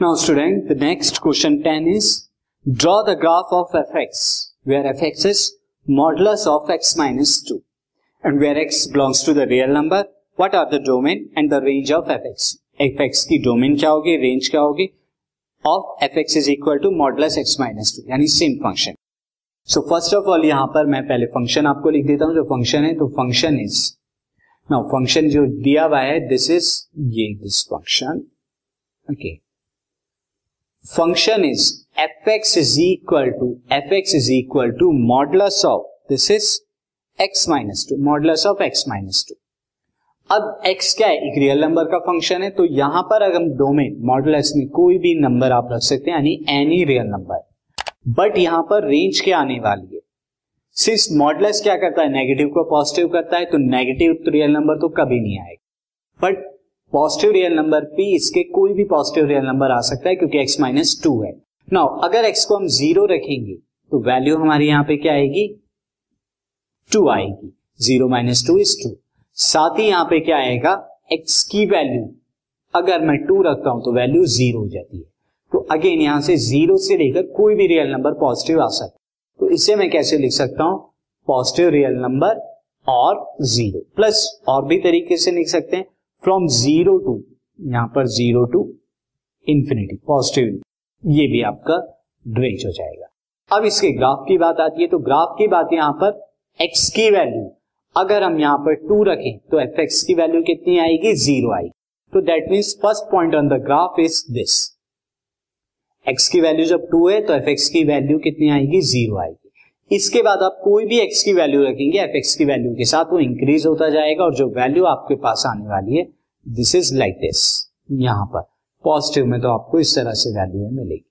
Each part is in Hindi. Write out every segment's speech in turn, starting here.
Now student, the next question 10 is draw the graph of fx where fx is modulus of x minus 2 and where x belongs to the real number. What are the domain and the range of fx? fx की डोमेन क्या होगी रेंज क्या होगी of f x is equal to modulus x minus two यानी same function so first of all यहाँ पर मैं पहले फ़ंक्शन आपको लिख देता हूँ जो फ़ंक्शन है तो फ़ंक्शन इज़ नाउ फ़ंक्शन जो दिया हुआ है दिस इज़ ये this function okay function is f x is equal to f x is equal to modulus of this is x minus two modulus of x minus two अब एक्स क्या है? एक रियल नंबर का फ़ंक्शन है तो यहाँ पर अगर हम डोमेन मॉडलस में कोई भी नंबर आप रख सकते हैं, यानी एनी रियल नंबर बट यहाँ पर रेंज क्या आने वाली है? सिर्फ़ मॉडलस क्या करता है? नेगेटिव को पॉजिटिव करता है तो नेगेटिव तो रियल नंबर तो कभी नहीं आएगा। बट पॉजिटिव रियल नंबर पी इसके कोई भी पॉजिटिव रियल नंबर आ सकता है क्योंकि एक्स माइनस टू है। नाउ अगर एक्स को हम ज़ीरो रखेंगे तो वैल्यू हमारी यहाँ पे क्या आएगी? टू आएगी। Zero minus two is two साथ ही यहाँ पे क्या आएगा? एक्स की वैल्यू अगर मैं टू रखता हूँ तो वैल्यू ज़ीरो हो जाती है। तो अगेन यहाँ से ज़ीरो से लेकर कोई भी रियल नंबर पॉजिटिव आ सकता है। तो इसे मैं कैसे लिख सकता हूँ? पॉजिटिव रियल नंबर और ज़ीरो प्लस और भी तरीके से लिख सकते हैं। फ्रॉम ज़ीरो टू यहाँ पर ज़ीरो टू इंफिनिटी पॉजिटिव ये भी आपका रेंज हो जाएगा। अब इसके ग्राफ की बात आती है तो ग्राफ की बात यहाँ पर एक्स की वैल्यू अगर हम यहाँ पर टू रखें तो एफ़ एक्स की वैल्यू कितनी आएगी? ज़ीरो आएगी। तो that means first point on the graph is this x की वैल्यू जब टू है तो एफ़ एक्स की वैल्यू कितनी आएगी? ज़ीरो आएगी। इसके बाद आप कोई भी एक्स की वैल्यू रखेंगे एफ़ एक्स की वैल्यू के साथ वो इंक्रीज होता जाएगा और जो वैल्यू आपके पास आने वाली है दिस इज़ लाइक दिस यहाँ पर पॉजिटिव में तो आपको इस तरह से वैल्यू मिलेगी।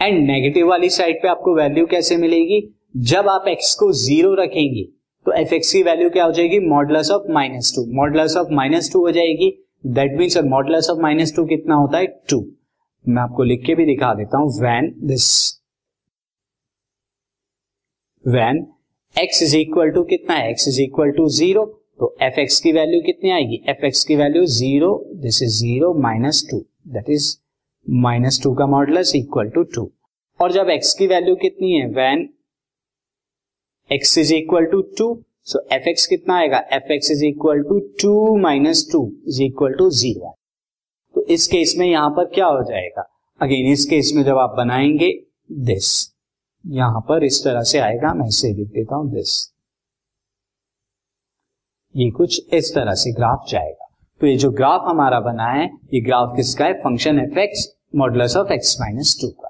एंड नेगेटिव वाली साइड पे आपको वैल्यू कैसे मिलेगी? जब आप एक्स को ज़ीरो रखेंगे तो एफ़ एक्स की वैल्यू क्या हो जाएगी? Modulus of minus two modulus of minus two हो जाएगी। That means modulus of minus two कितना होता है? टू मैं आपको लिख के भी दिखा देता हूँ when this when x is equal to कितना है? X is equal to zero तो एफ़ एक्स की वैल्यू कितनी आएगी? एफ़ एक्स की value zero this is zero minus two that is minus two का मॉडलस इक्वल टू टू और जब एक्स की वैल्यू कितनी है? When x is equal to two so f x कितना आएगा? F x is equal to two minus two is equal to zero तो इस केस में यहाँ पर क्या हो जाएगा? अगेन इस केस में जब आप बनाएँगे दिस यहाँ पर इस तरह से आएगा, मैं इसे लिख देता हूँ दिस ये कुछ इस तरह से ग्राफ जाएगा। तो ये जो ग्राफ हमारा बना है, ये ग्राफ किसका है? Function f x modulus of x minus two का।